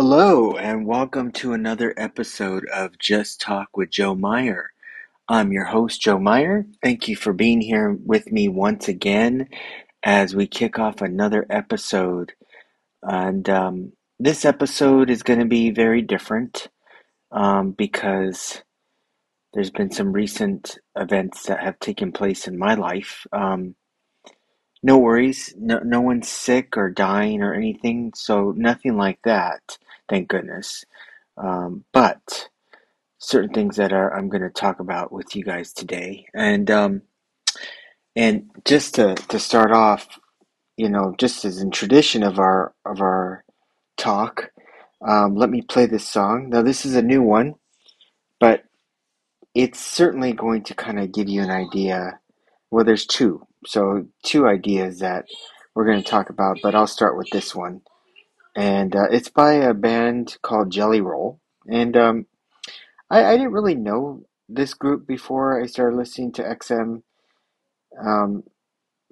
Hello, and welcome to another episode of Just Talk with Joe Meyer. I'm your host, Joe Meyer. Thank you for being here with me once again as we kick off another episode. And um, this episode is going to be very different um, because there's been some recent events that have taken place in my life. Um, no worries, no, no one's sick or dying or anything, so nothing like that, thank goodness. Um, but certain things that are I'm going to talk about with you guys today, and um, and just to to start off, you know, just as in tradition of our of our talk, um, let me play this song. Now this is a new one, but it's certainly going to kind of give you an idea. Well, there's two, so two ideas that we're going to talk about, but I'll start with this one, and uh, it's by a band called Jelly Roll, and um, I, I didn't really know this group before I started listening to XM um,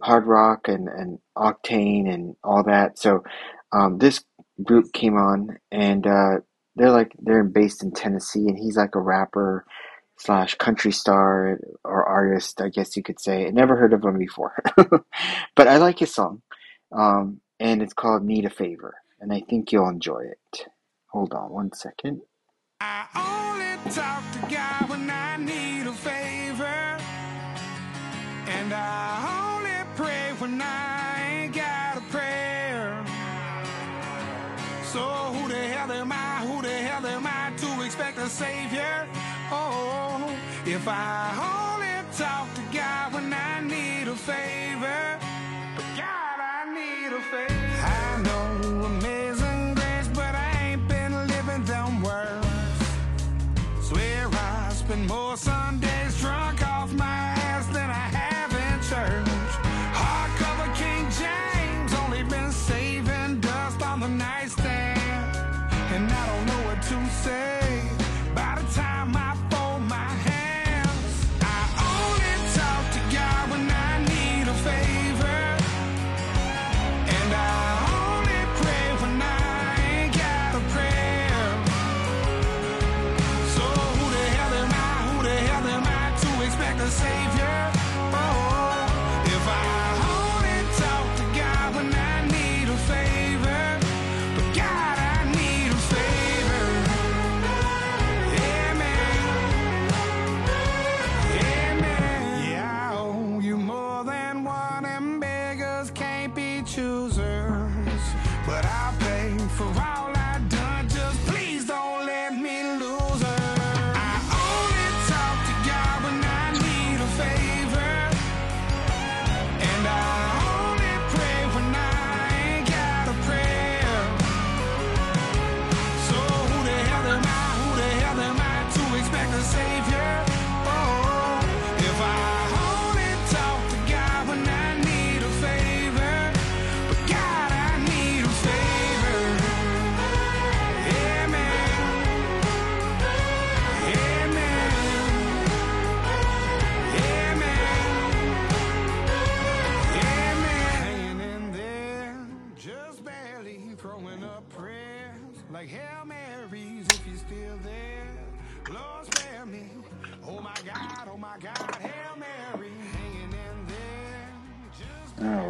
hard rock and, and octane and all that. So um, this group came on and uh, they're like they're based in Tennessee and he's like a rapper slash country star or artist, I guess you could say. I never heard of him before, but I like his song, um, and it's called "Need a Favor," and I think you'll enjoy it. Hold on one second. I only talk to God when I need a favor. And I only pray when I ain't got a prayer. So who the hell am I? Who the hell am I to expect a savior? Oh, if I only talk to God when I need a favor.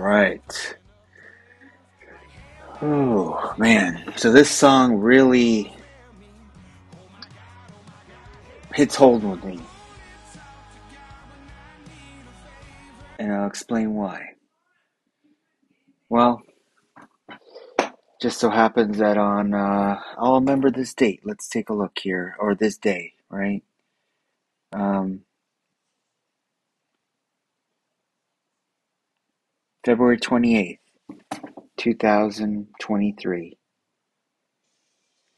Right. Oh man, so this song really hits home with me, and I'll explain why. Well, just so happens that on uh, I'll remember this date. Let's take a look here, or this day, right? Um, February twenty eighth, two thousand twenty three.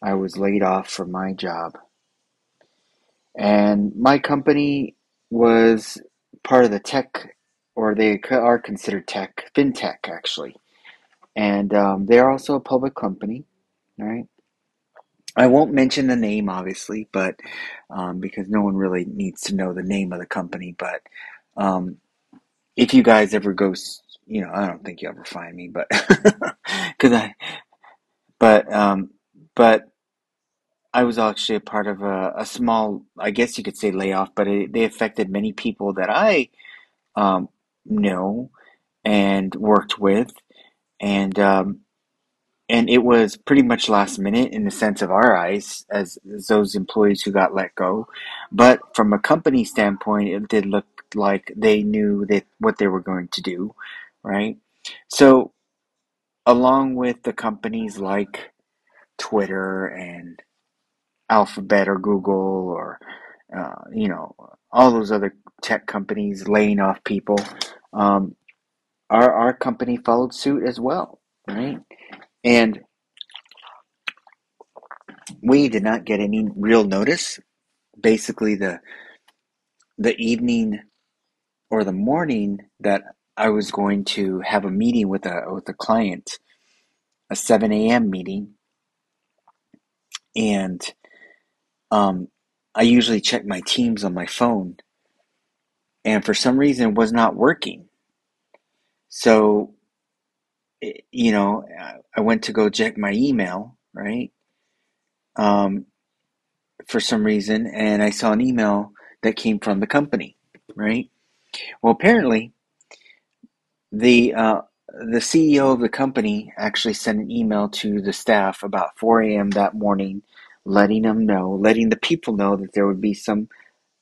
I was laid off from my job, and my company was part of the tech, or they are considered tech, fintech actually. and um, they're also a public company, right? I won't mention the name, obviously, but um, because no one really needs to know the name of the company. But um, if you guys ever go, you know, I don't think you ever find me, but because I, but um, but I was actually a part of a, a small, I guess you could say layoff, but it, they affected many people that I um, know and worked with, and um, and it was pretty much last minute in the sense of our eyes as, as those employees who got let go, but from a company standpoint, it did look like they knew that what they were going to do, right? So along with the companies like Twitter and Alphabet or Google or uh, you know all those other tech companies laying off people, um, our our company followed suit as well, right? And we did not get any real notice. Basically, the the evening or the morning that I was going to have a meeting with a with a client, a seven a.m. meeting, and um, I usually check my Teams on my phone, and for some reason, it was not working. So, you know, I went to go check my email, right? Um, for some reason, and I saw an email that came from the company, right? Well, apparently, the uh, the CEO of the company actually sent an email to the staff about 4 a.m. that morning, letting them know, letting the people know that there would be some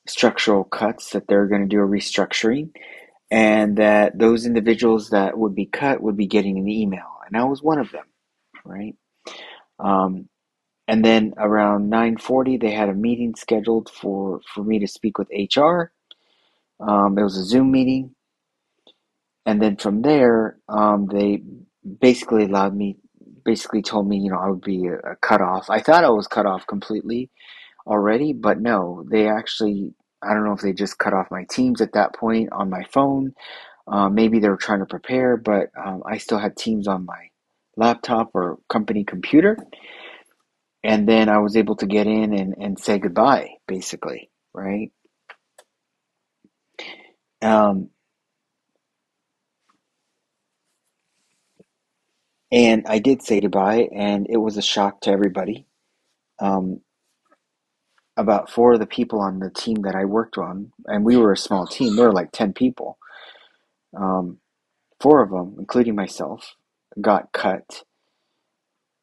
structural cuts, that they're going to do a restructuring, and that those individuals that would be cut would be getting an email, and I was one of them, right? Um, and then around 9:40, they had a meeting scheduled for for me to speak with HR. Um, it was a Zoom meeting, and then from there, um, they basically allowed me, basically told me, you know, I would be a, a cut off. I thought I was cut off completely already, but no, they actually. I don't know if they just cut off my teams at that point on my phone. Uh, maybe they were trying to prepare, but um, I still had teams on my laptop or company computer. And then I was able to get in and, and say goodbye, basically, right? Um, and I did say goodbye, and it was a shock to everybody. Um, about four of the people on the team that I worked on, and we were a small team, there were like 10 people. Um, four of them, including myself, got cut.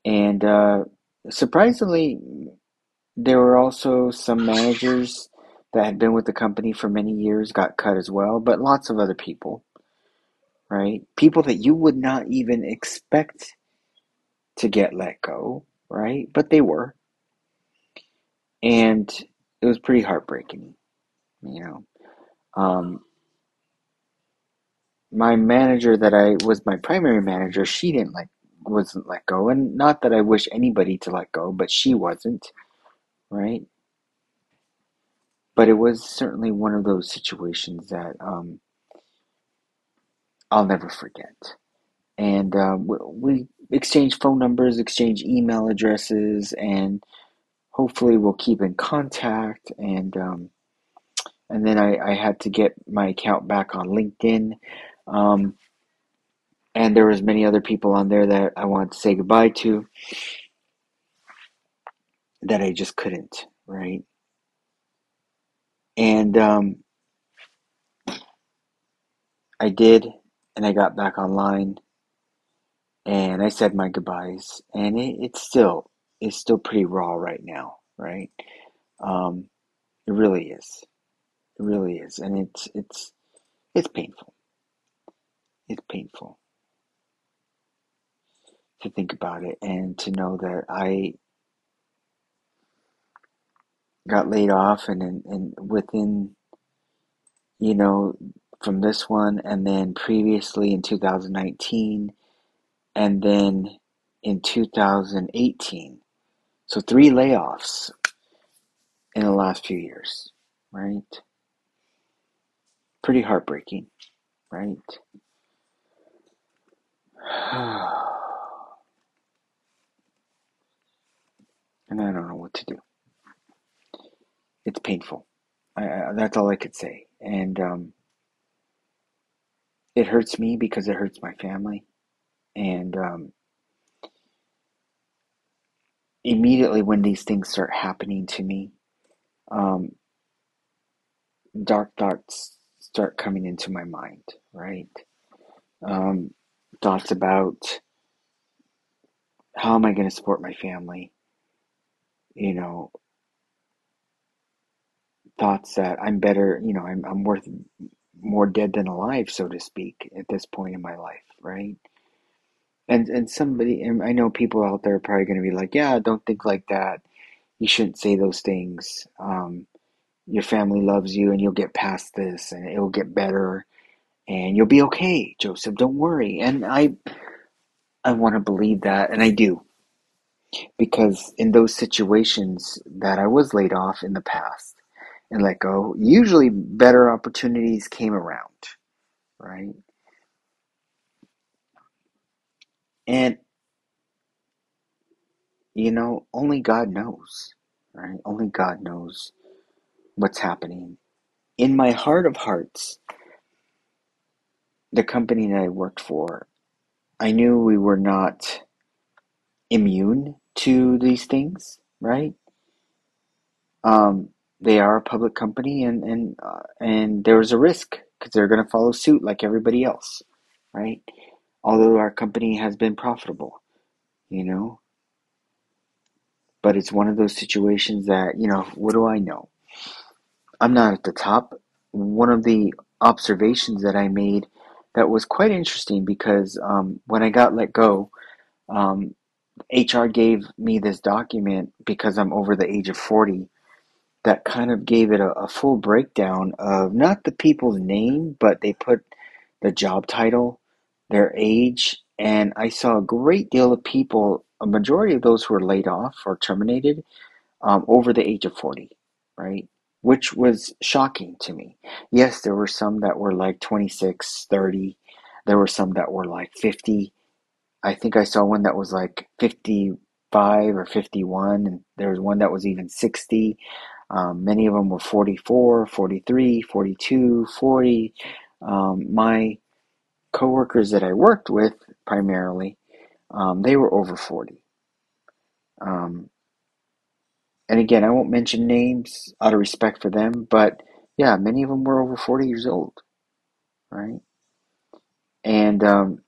And uh, surprisingly, there were also some managers that had been with the company for many years got cut as well, but lots of other people, right? People that you would not even expect to get let go, right? But they were. And it was pretty heartbreaking, you know. Um, my manager that I was my primary manager, she didn't like wasn't let go, and not that I wish anybody to let go, but she wasn't, right? But it was certainly one of those situations that um, I'll never forget. And uh, we exchanged phone numbers, exchanged email addresses, and hopefully we'll keep in contact. And um, and then I, I had to get my account back on LinkedIn. Um, and there was many other people on there that I wanted to say goodbye to that I just couldn't, right? And um, I did, and I got back online, and I said my goodbyes, and it, it's still it's still pretty raw right now, right? Um, it really is, it really is, and it's it's it's painful. It's painful to think about it and to know that I got laid off and, and, and within you know from this one and then previously in 2019 and then in 2018 so three layoffs in the last few years right pretty heartbreaking right and I don't know what to do it's painful. I, I, that's all I could say. And um, it hurts me because it hurts my family. And um, immediately when these things start happening to me, um, dark thoughts start coming into my mind, right? Um, thoughts about how am I going to support my family? You know, thoughts that I'm better, you know, I'm, I'm worth more dead than alive, so to speak, at this point in my life, right? And and somebody, and I know people out there are probably going to be like, yeah, don't think like that. You shouldn't say those things. Um, your family loves you, and you'll get past this, and it'll get better, and you'll be okay, Joseph. Don't worry. And I, I want to believe that, and I do, because in those situations that I was laid off in the past and let go, usually better opportunities came around, right? And you know, only God knows, right? Only God knows what's happening. In my heart of hearts, the company that I worked for, I knew we were not immune to these things, right? Um, they are a public company, and and uh, and there was a risk because they're going to follow suit like everybody else, right? Although our company has been profitable, you know, but it's one of those situations that you know, what do I know? I'm not at the top. One of the observations that I made that was quite interesting because um, when I got let go, um, HR gave me this document because I'm over the age of 40 that kind of gave it a, a full breakdown of not the people's name, but they put the job title, their age, and I saw a great deal of people, a majority of those who were laid off or terminated, um, over the age of 40, right? Which was shocking to me. Yes, there were some that were like 26, 30. There were some that were like 50. I think I saw one that was like 55 or 51, and there was one that was even 60. Um, many of them were 44, 43, 42, 40. Um, my coworkers that I worked with primarily, um, they were over 40. Um, and again, I won't mention names out of respect for them, but yeah, many of them were over 40 years old, right? And um,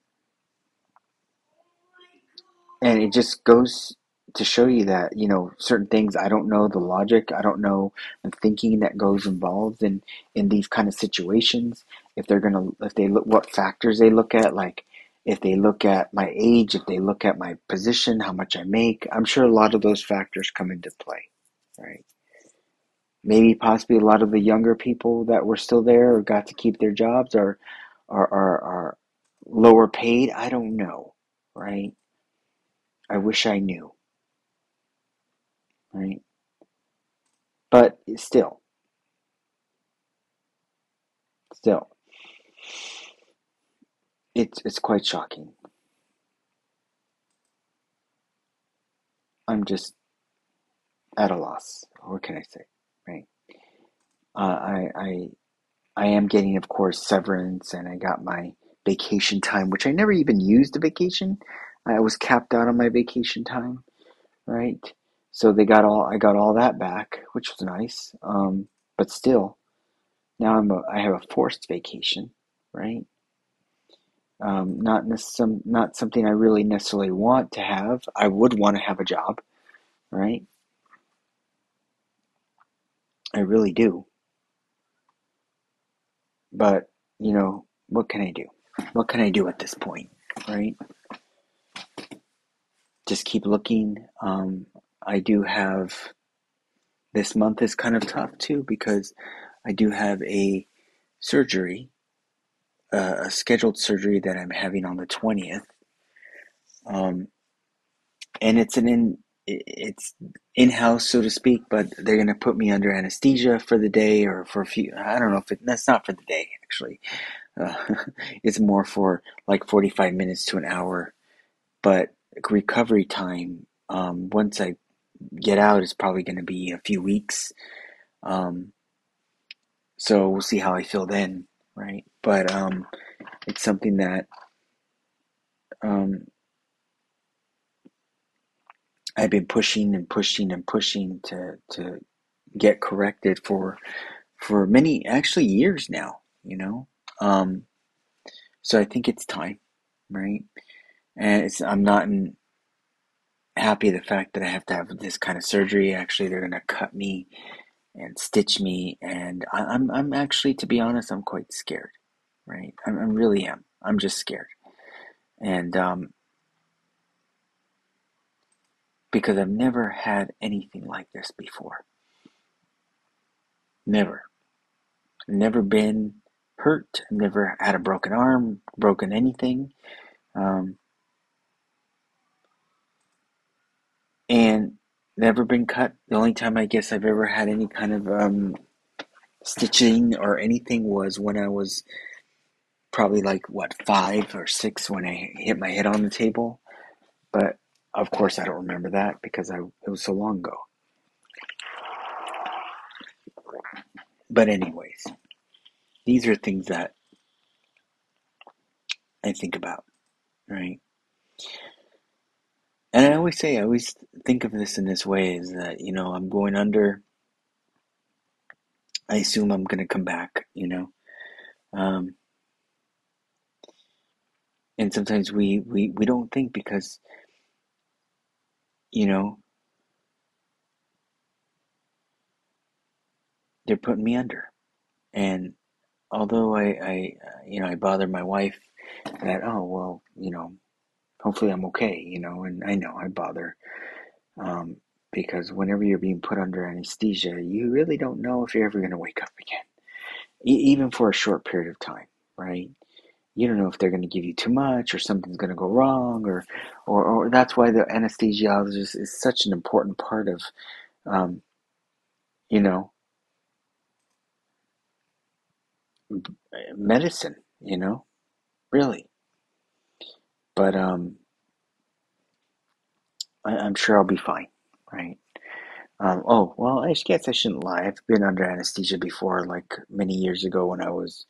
and it just goes to show you that you know certain things I don't know the logic, I don't know the thinking that goes involved in in these kind of situations. If they're gonna, if they look, what factors they look at, like if they look at my age, if they look at my position, how much I make, I'm sure a lot of those factors come into play, right? maybe possibly a lot of the younger people that were still there or got to keep their jobs are are are, are lower paid. I don't know, right? I wish I knew, right? But still, still, it's it's quite shocking. I'm just at a loss. What can I say, right? Uh, I I I am getting, of course, severance, and I got my vacation time, which I never even used a vacation. I was capped out on my vacation time, right? So they got all I got all that back, which was nice. Um, but still, now I'm a, I have a forced vacation, right? Um, not some not something I really necessarily want to have. I would want to have a job, right? I really do. But you know, what can I do? What can I do at this point, right? Just keep looking. Um, I do have this month is kind of tough too because I do have a surgery, uh, a scheduled surgery that I'm having on the twentieth, um, and it's an in it's in house so to speak, but they're gonna put me under anesthesia for the day or for a few. I don't know if it, that's not for the day actually. Uh, it's more for like forty five minutes to an hour, but recovery time um, once I get out is probably going to be a few weeks. Um, so we'll see how I feel then, right? But um, it's something that um, I've been pushing and pushing and pushing to to get corrected for for many actually years now, you know. Um, so I think it's time, right? And it's I'm not in, happy the fact that I have to have this kind of surgery. Actually, they're gonna cut me and stitch me, and I, I'm I'm actually, to be honest, I'm quite scared, right? I, I really am. I'm just scared, and um, because I've never had anything like this before. Never. Never been hurt. Never had a broken arm, broken anything. Um, and never been cut. The only time I guess I've ever had any kind of um, stitching or anything was when I was probably like what five or six when I hit my head on the table. But of course, I don't remember that because I it was so long ago. But anyways, these are things that I think about, right? And I always say, I always think of this in this way: is that you know I'm going under. I assume I'm going to come back, you know. Um, and sometimes we, we, we don't think because, you know, they're putting me under. And although I, I you know, I bother my wife that, oh, well, you know, hopefully I'm okay, you know, and I know I bother. Um, because whenever you're being put under anesthesia, you really don't know if you're ever going to wake up again, e- even for a short period of time, right? You don't know if they're going to give you too much or something's going to go wrong, or, or, or that's why the anesthesiologist is such an important part of, um, you know, medicine, you know, really. But um, I, I'm sure I'll be fine, right? Um, oh, well, I guess I shouldn't lie. I've been under anesthesia before, like many years ago when I was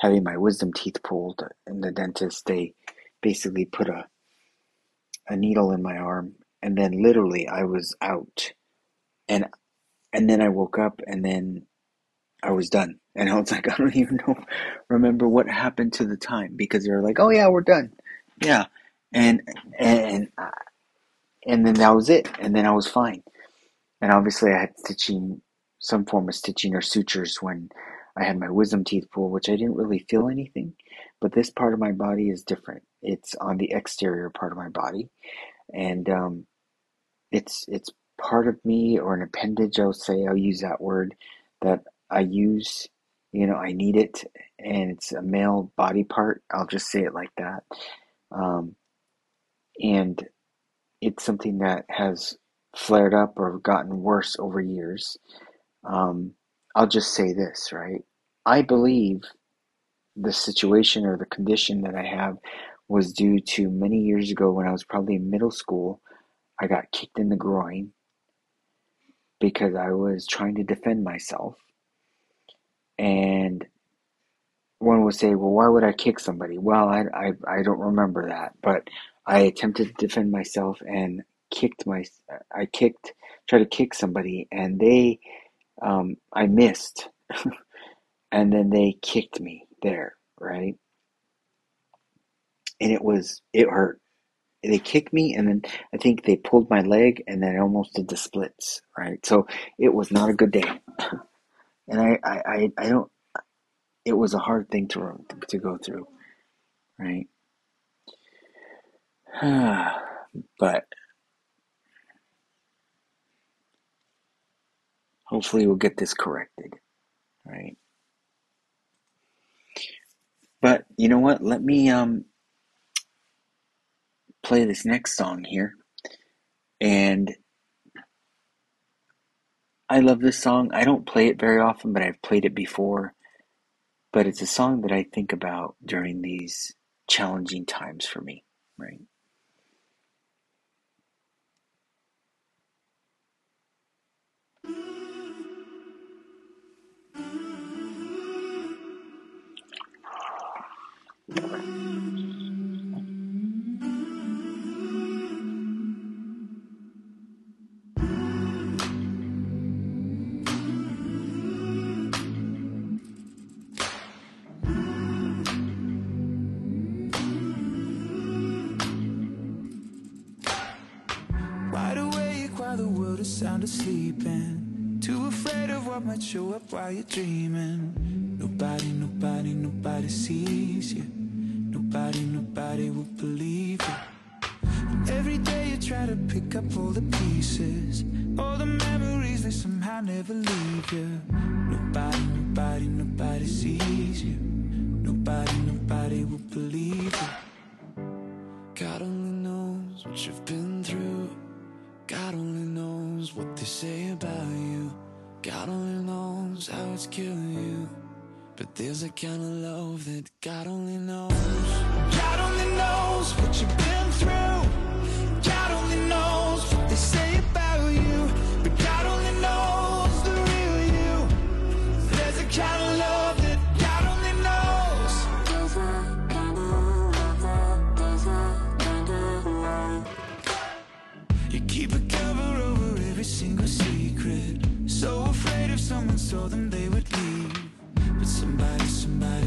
having my wisdom teeth pulled, and the dentist, they basically put a, a needle in my arm, and then literally I was out. And and then I woke up, and then I was done. And I was like, I don't even know, remember what happened to the time because they were like, oh yeah, we're done, yeah, and and and then that was it, and then I was fine. And obviously, I had stitching, some form of stitching or sutures when I had my wisdom teeth pulled, which I didn't really feel anything. But this part of my body is different. It's on the exterior part of my body, and um, it's it's part of me or an appendage. I'll say I'll use that word that I use. You know, I need it, and it's a male body part. I'll just say it like that. Um, and it's something that has flared up or gotten worse over years. Um, I'll just say this, right? I believe the situation or the condition that I have was due to many years ago when I was probably in middle school. I got kicked in the groin because I was trying to defend myself. And one would say, well, why would I kick somebody? Well, I, I, I don't remember that, but I attempted to defend myself and kicked my, I kicked, tried to kick somebody and they, um, I missed. and then they kicked me there, right? And it was, it hurt. They kicked me and then I think they pulled my leg and then I almost did the splits, right? So it was not a good day. and I, I, I, I don't, it was a hard thing to, to go through, right? but hopefully we'll get this corrected, right? But you know what? Let me um play this next song here. And I love this song. I don't play it very often, but I've played it before. But it's a song that I think about during these challenging times for me, right? while the world is sound asleep and too afraid of what might show up while you're dreaming. Nobody, nobody, nobody sees you. Nobody, nobody will believe you. And every day you try to pick up all the pieces, all the memories they somehow never leave you. Nobody, nobody, nobody sees you. Nobody, nobody will believe you. God only knows what you've been through. God only knows what they say about you. God only knows how it's killing you. But there's a kind of love that God only knows. God only knows what you've been through.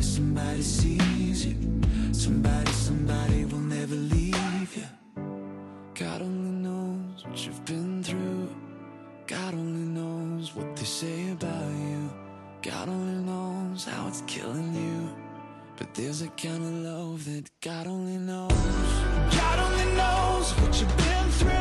Somebody, somebody sees you. Somebody, somebody will never leave you. God only knows what you've been through. God only knows what they say about you. God only knows how it's killing you. But there's a kind of love that God only knows. God only knows what you've been through.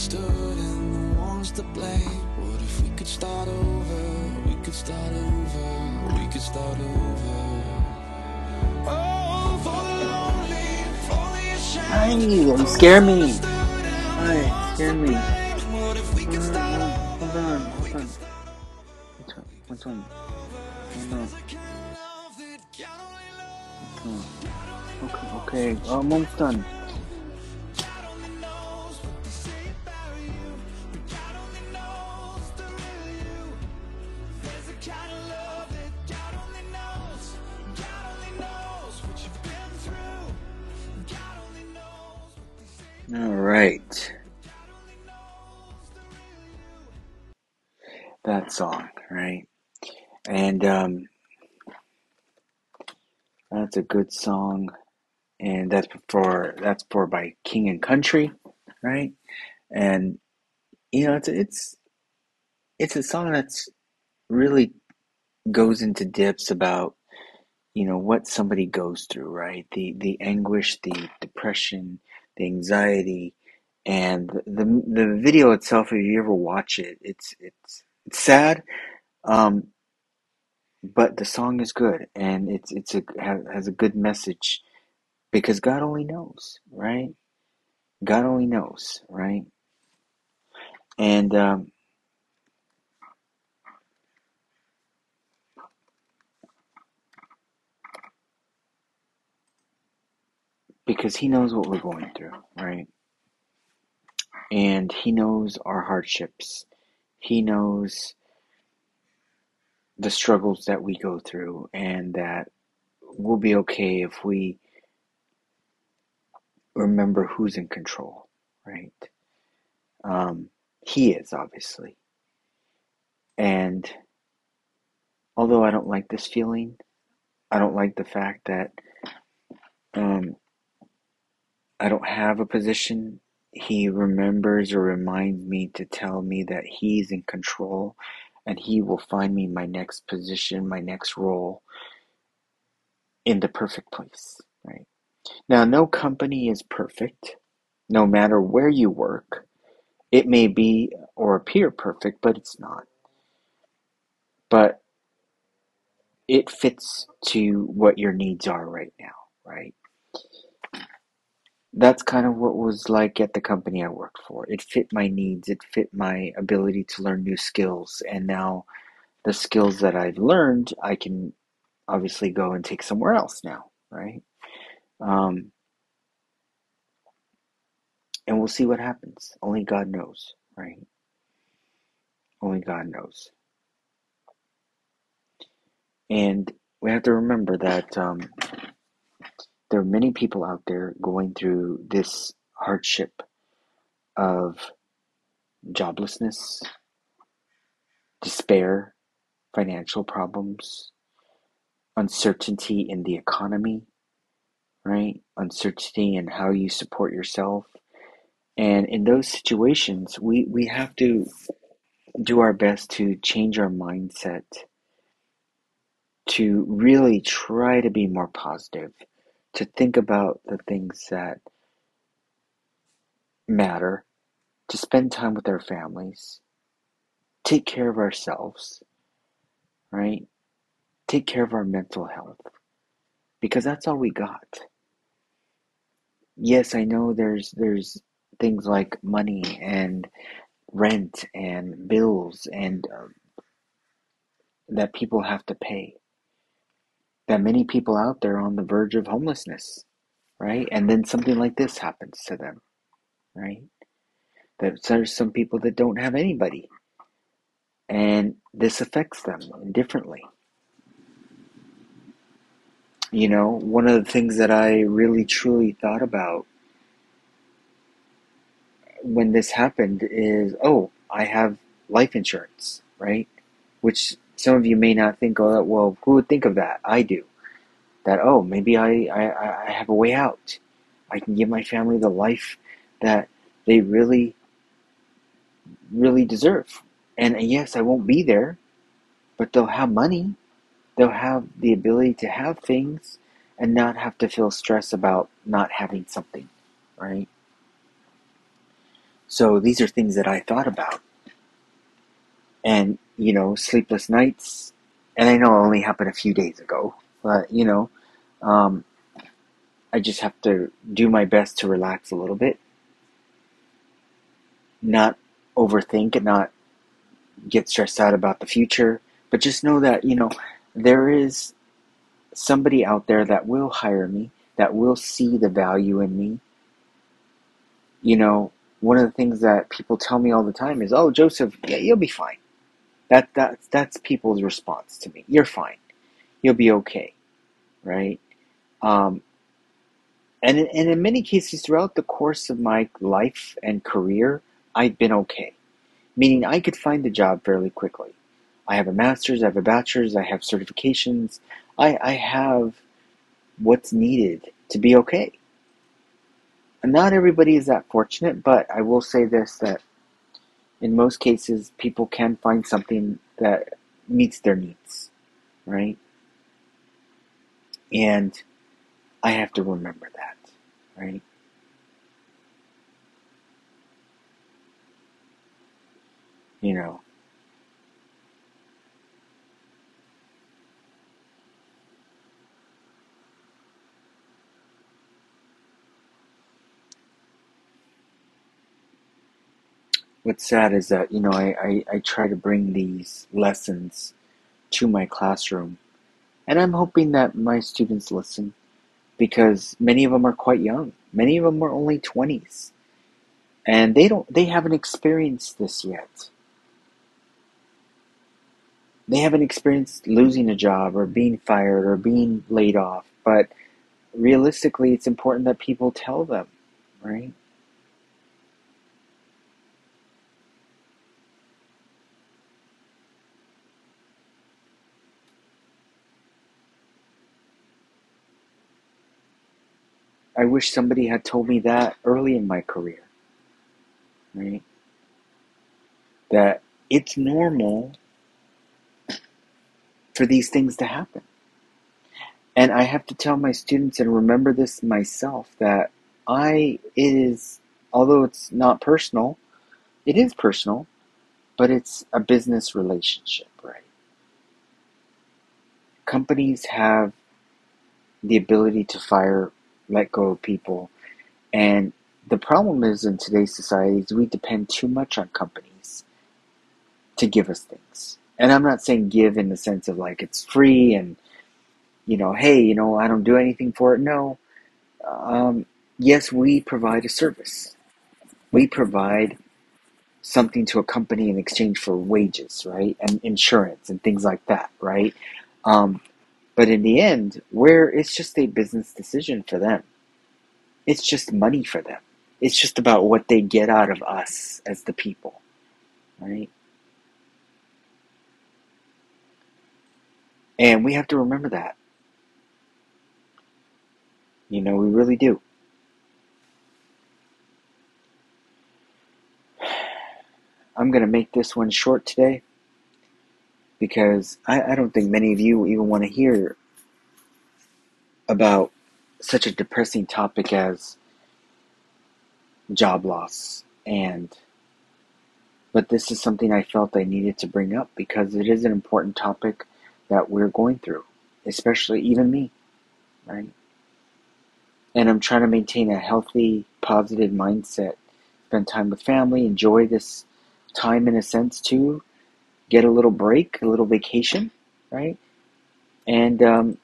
Misunderstood, and the ones to blame. What if we could start over? We could start over. We could start over. Oh, for the lonely, for the ashamed. Hi, you scare me. Hi, scare me. What if we could start over? Hold on, hold on. What's on? What's on? Hold on. Oh. Okay, okay. Oh, Almost done. All right. That song, right? And um, that's a good song, and that's for that's for by King and Country, right? And you know, it's it's it's a song that's really goes into depths about you know what somebody goes through, right? The the anguish, the depression, the anxiety, and the the video itself. If you ever watch it, it's it's it's sad, um, but the song is good, and it's it's a has a good message because God only knows, right? God only knows, right? And um, because He knows what we're going through, right? And He knows our hardships. He knows the struggles that we go through, and that we'll be okay if we remember who's in control, right? Um, he is, obviously. And although I don't like this feeling, I don't like the fact that um, I don't have a position. He remembers or reminds me to tell me that he's in control and he will find me my next position, my next role in the perfect place, right? Now, no company is perfect, no matter where you work. It may be or appear perfect, but it's not. But it fits to what your needs are right now, right? That's kind of what was like at the company I worked for. It fit my needs, it fit my ability to learn new skills, and now the skills that I've learned, I can obviously go and take somewhere else now, right? Um, and we'll see what happens. Only God knows, right? Only God knows. And we have to remember that um, there are many people out there going through this hardship of joblessness, despair, financial problems, uncertainty in the economy, right? Uncertainty in how you support yourself. And in those situations, we, we have to do our best to change our mindset to really try to be more positive, to think about the things that matter, to spend time with our families, take care of ourselves, right? Take care of our mental health because that's all we got. Yes, I know there's there's things like money and rent and bills and uh, that people have to pay. That many people out there on the verge of homelessness, right? And then something like this happens to them, right? That there's some people that don't have anybody, and this affects them differently. You know, one of the things that I really truly thought about when this happened is, oh, I have life insurance, right? Which some of you may not think, oh, well, who would think of that? I do. That, oh, maybe I, I, I have a way out. I can give my family the life that they really, really deserve. And yes, I won't be there, but they'll have money. They'll have the ability to have things and not have to feel stress about not having something, right? So these are things that I thought about. And, you know, sleepless nights, and I know it only happened a few days ago, but, you know, um, I just have to do my best to relax a little bit, not overthink and not get stressed out about the future, but just know that, you know, there is somebody out there that will hire me, that will see the value in me. You know, one of the things that people tell me all the time is, "Oh, Joseph, yeah, you'll be fine." That that's that's people's response to me. You're fine. You'll be okay, right? Um, and in, and in many cases, throughout the course of my life and career, I've been okay. Meaning, I could find a job fairly quickly. I have a master's, I have a bachelor's, I have certifications. I, I have what's needed to be okay. And not everybody is that fortunate, but I will say this that in most cases, people can find something that meets their needs, right? And I have to remember that, right? You know, what's sad is that, you know, I, I, I try to bring these lessons to my classroom. And I'm hoping that my students listen because many of them are quite young. Many of them are only 20s. And they don't they haven't experienced this yet. They haven't experienced losing a job or being fired or being laid off, but realistically it's important that people tell them, right? I wish somebody had told me that early in my career. Right? That it's normal for these things to happen. And I have to tell my students and remember this myself that I is although it's not personal, it is personal, but it's a business relationship, right? Companies have the ability to fire let go of people. And the problem is in today's society is we depend too much on companies to give us things. And I'm not saying give in the sense of like it's free and you know, hey, you know, I don't do anything for it. No. Um, yes, we provide a service. We provide something to a company in exchange for wages, right? And insurance and things like that, right? Um, but in the end, where it's just a business decision for them, it's just money for them. It's just about what they get out of us as the people, right? And we have to remember that. You know, we really do. I'm going to make this one short today because I, I don't think many of you even want to hear about such a depressing topic as job loss and but this is something I felt I needed to bring up because it is an important topic that we're going through, especially even me, right? And I'm trying to maintain a healthy, positive mindset, spend time with family, enjoy this time in a sense too, get a little break, a little vacation, right? And um,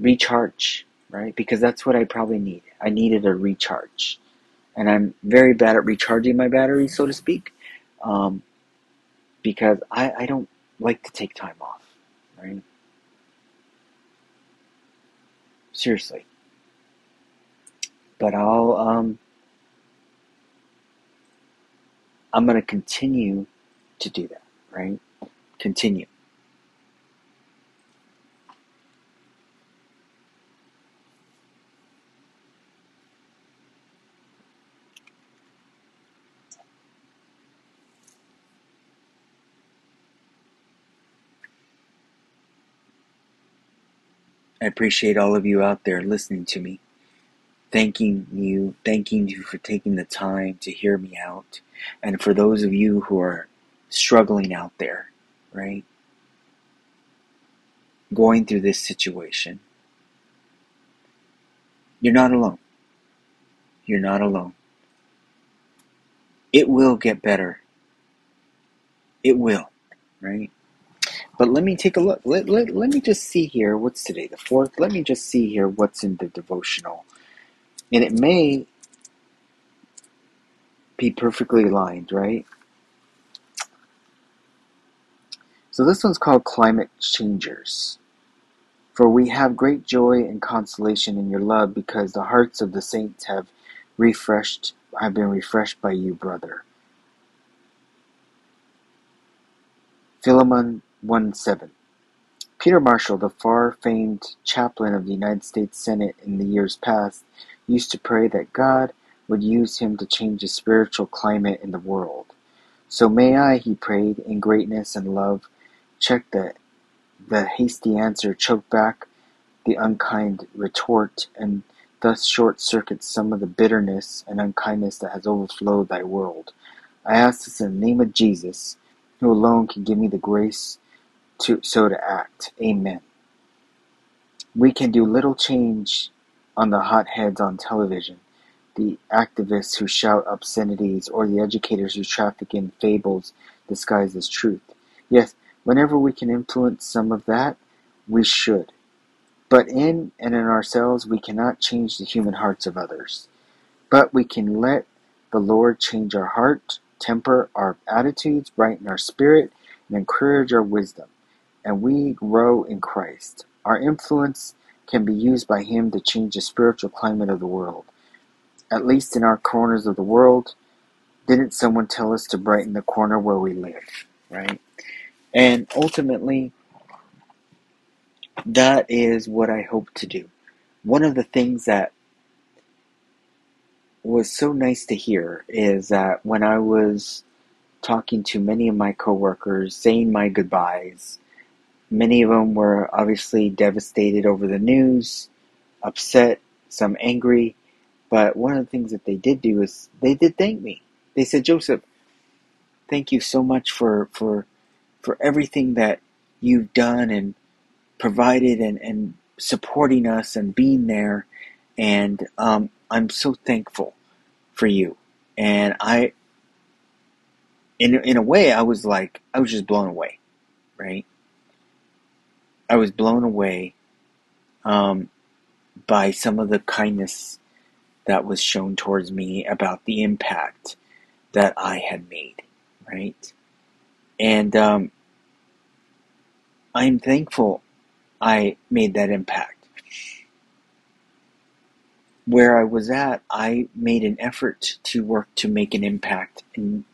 recharge, right? Because that's what I probably need. I needed a recharge. And I'm very bad at recharging my battery, so to speak, um, because I, I don't like to take time off, right? Seriously. But I'll, um, I'm going to continue to do that, right? Continue. I appreciate all of you out there listening to me. Thanking you, thanking you for taking the time to hear me out. And for those of you who are struggling out there, right? Going through this situation, you're not alone. You're not alone. It will get better. It will, right? But let me take a look. Let, let, let me just see here. What's today? The 4th? Let me just see here what's in the devotional. And it may be perfectly aligned, right? So this one's called Climate Changers. For we have great joy and consolation in your love because the hearts of the saints have refreshed have been refreshed by you, brother. Philemon 1 7. Peter Marshall, the far famed chaplain of the United States Senate in the years past, used to pray that God would use him to change the spiritual climate in the world. So may I, he prayed, in greatness and love, check the, the hasty answer, choke back the unkind retort, and thus short circuit some of the bitterness and unkindness that has overflowed thy world. I ask this in the name of Jesus, who alone can give me the grace to so to act. Amen. We can do little change on the hotheads on television, the activists who shout obscenities, or the educators who traffic in fables disguised as truth. Yes, whenever we can influence some of that, we should. But in and in ourselves, we cannot change the human hearts of others. But we can let the Lord change our heart, temper our attitudes, brighten our spirit, and encourage our wisdom. And we grow in Christ. Our influence can be used by Him to change the spiritual climate of the world. At least in our corners of the world, didn't someone tell us to brighten the corner where we live, right? And ultimately, that is what I hope to do. One of the things that was so nice to hear is that when I was talking to many of my coworkers, saying my goodbyes, many of them were obviously devastated over the news, upset, some angry. But one of the things that they did do is they did thank me. They said, Joseph, thank you so much for for for everything that you've done and provided and, and supporting us and being there. And um, I'm so thankful for you. And I, in, in a way, I was like, I was just blown away, right? I was blown away um, by some of the kindness that was shown towards me about the impact that I had made, right? And um, I'm thankful I made that impact. Where I was at, I made an effort to work to make an impact in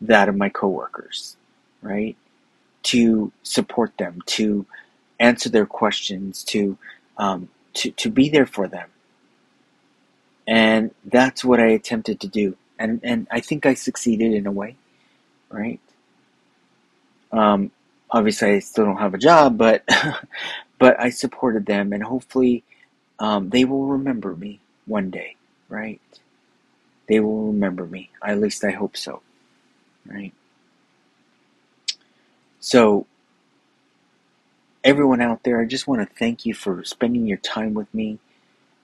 that of my coworkers, right? To support them, to answer their questions, to um, to to be there for them, and that's what I attempted to do, and and I think I succeeded in a way, right? Um, obviously, I still don't have a job, but but I supported them, and hopefully, um, they will remember me one day, right? They will remember me. At least I hope so, right? So, everyone out there, I just want to thank you for spending your time with me,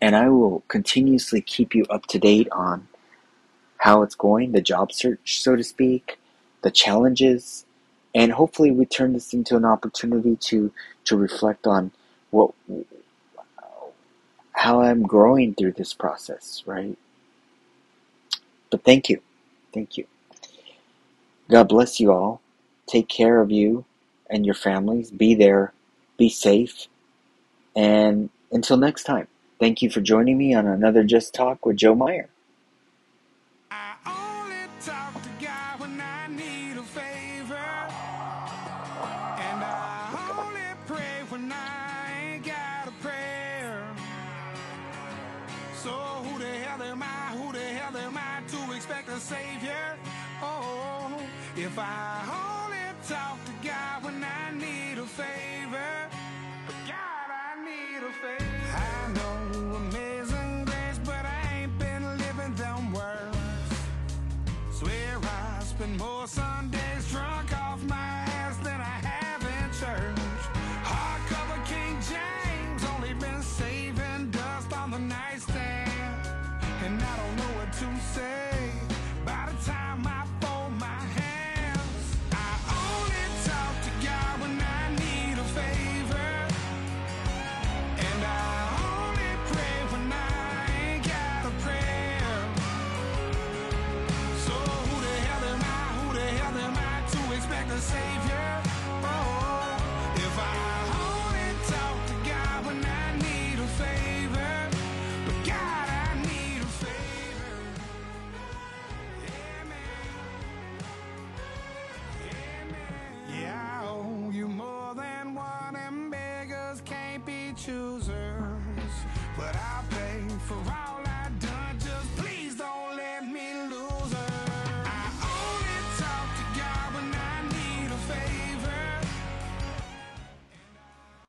and I will continuously keep you up to date on how it's going, the job search, so to speak, the challenges, and hopefully we turn this into an opportunity to to reflect on what how I'm growing through this process, right? But thank you. Thank you. God bless you all. Take care of you and your families. Be there. Be safe. And until next time, thank you for joining me on another Just Talk with Joe Meyer. If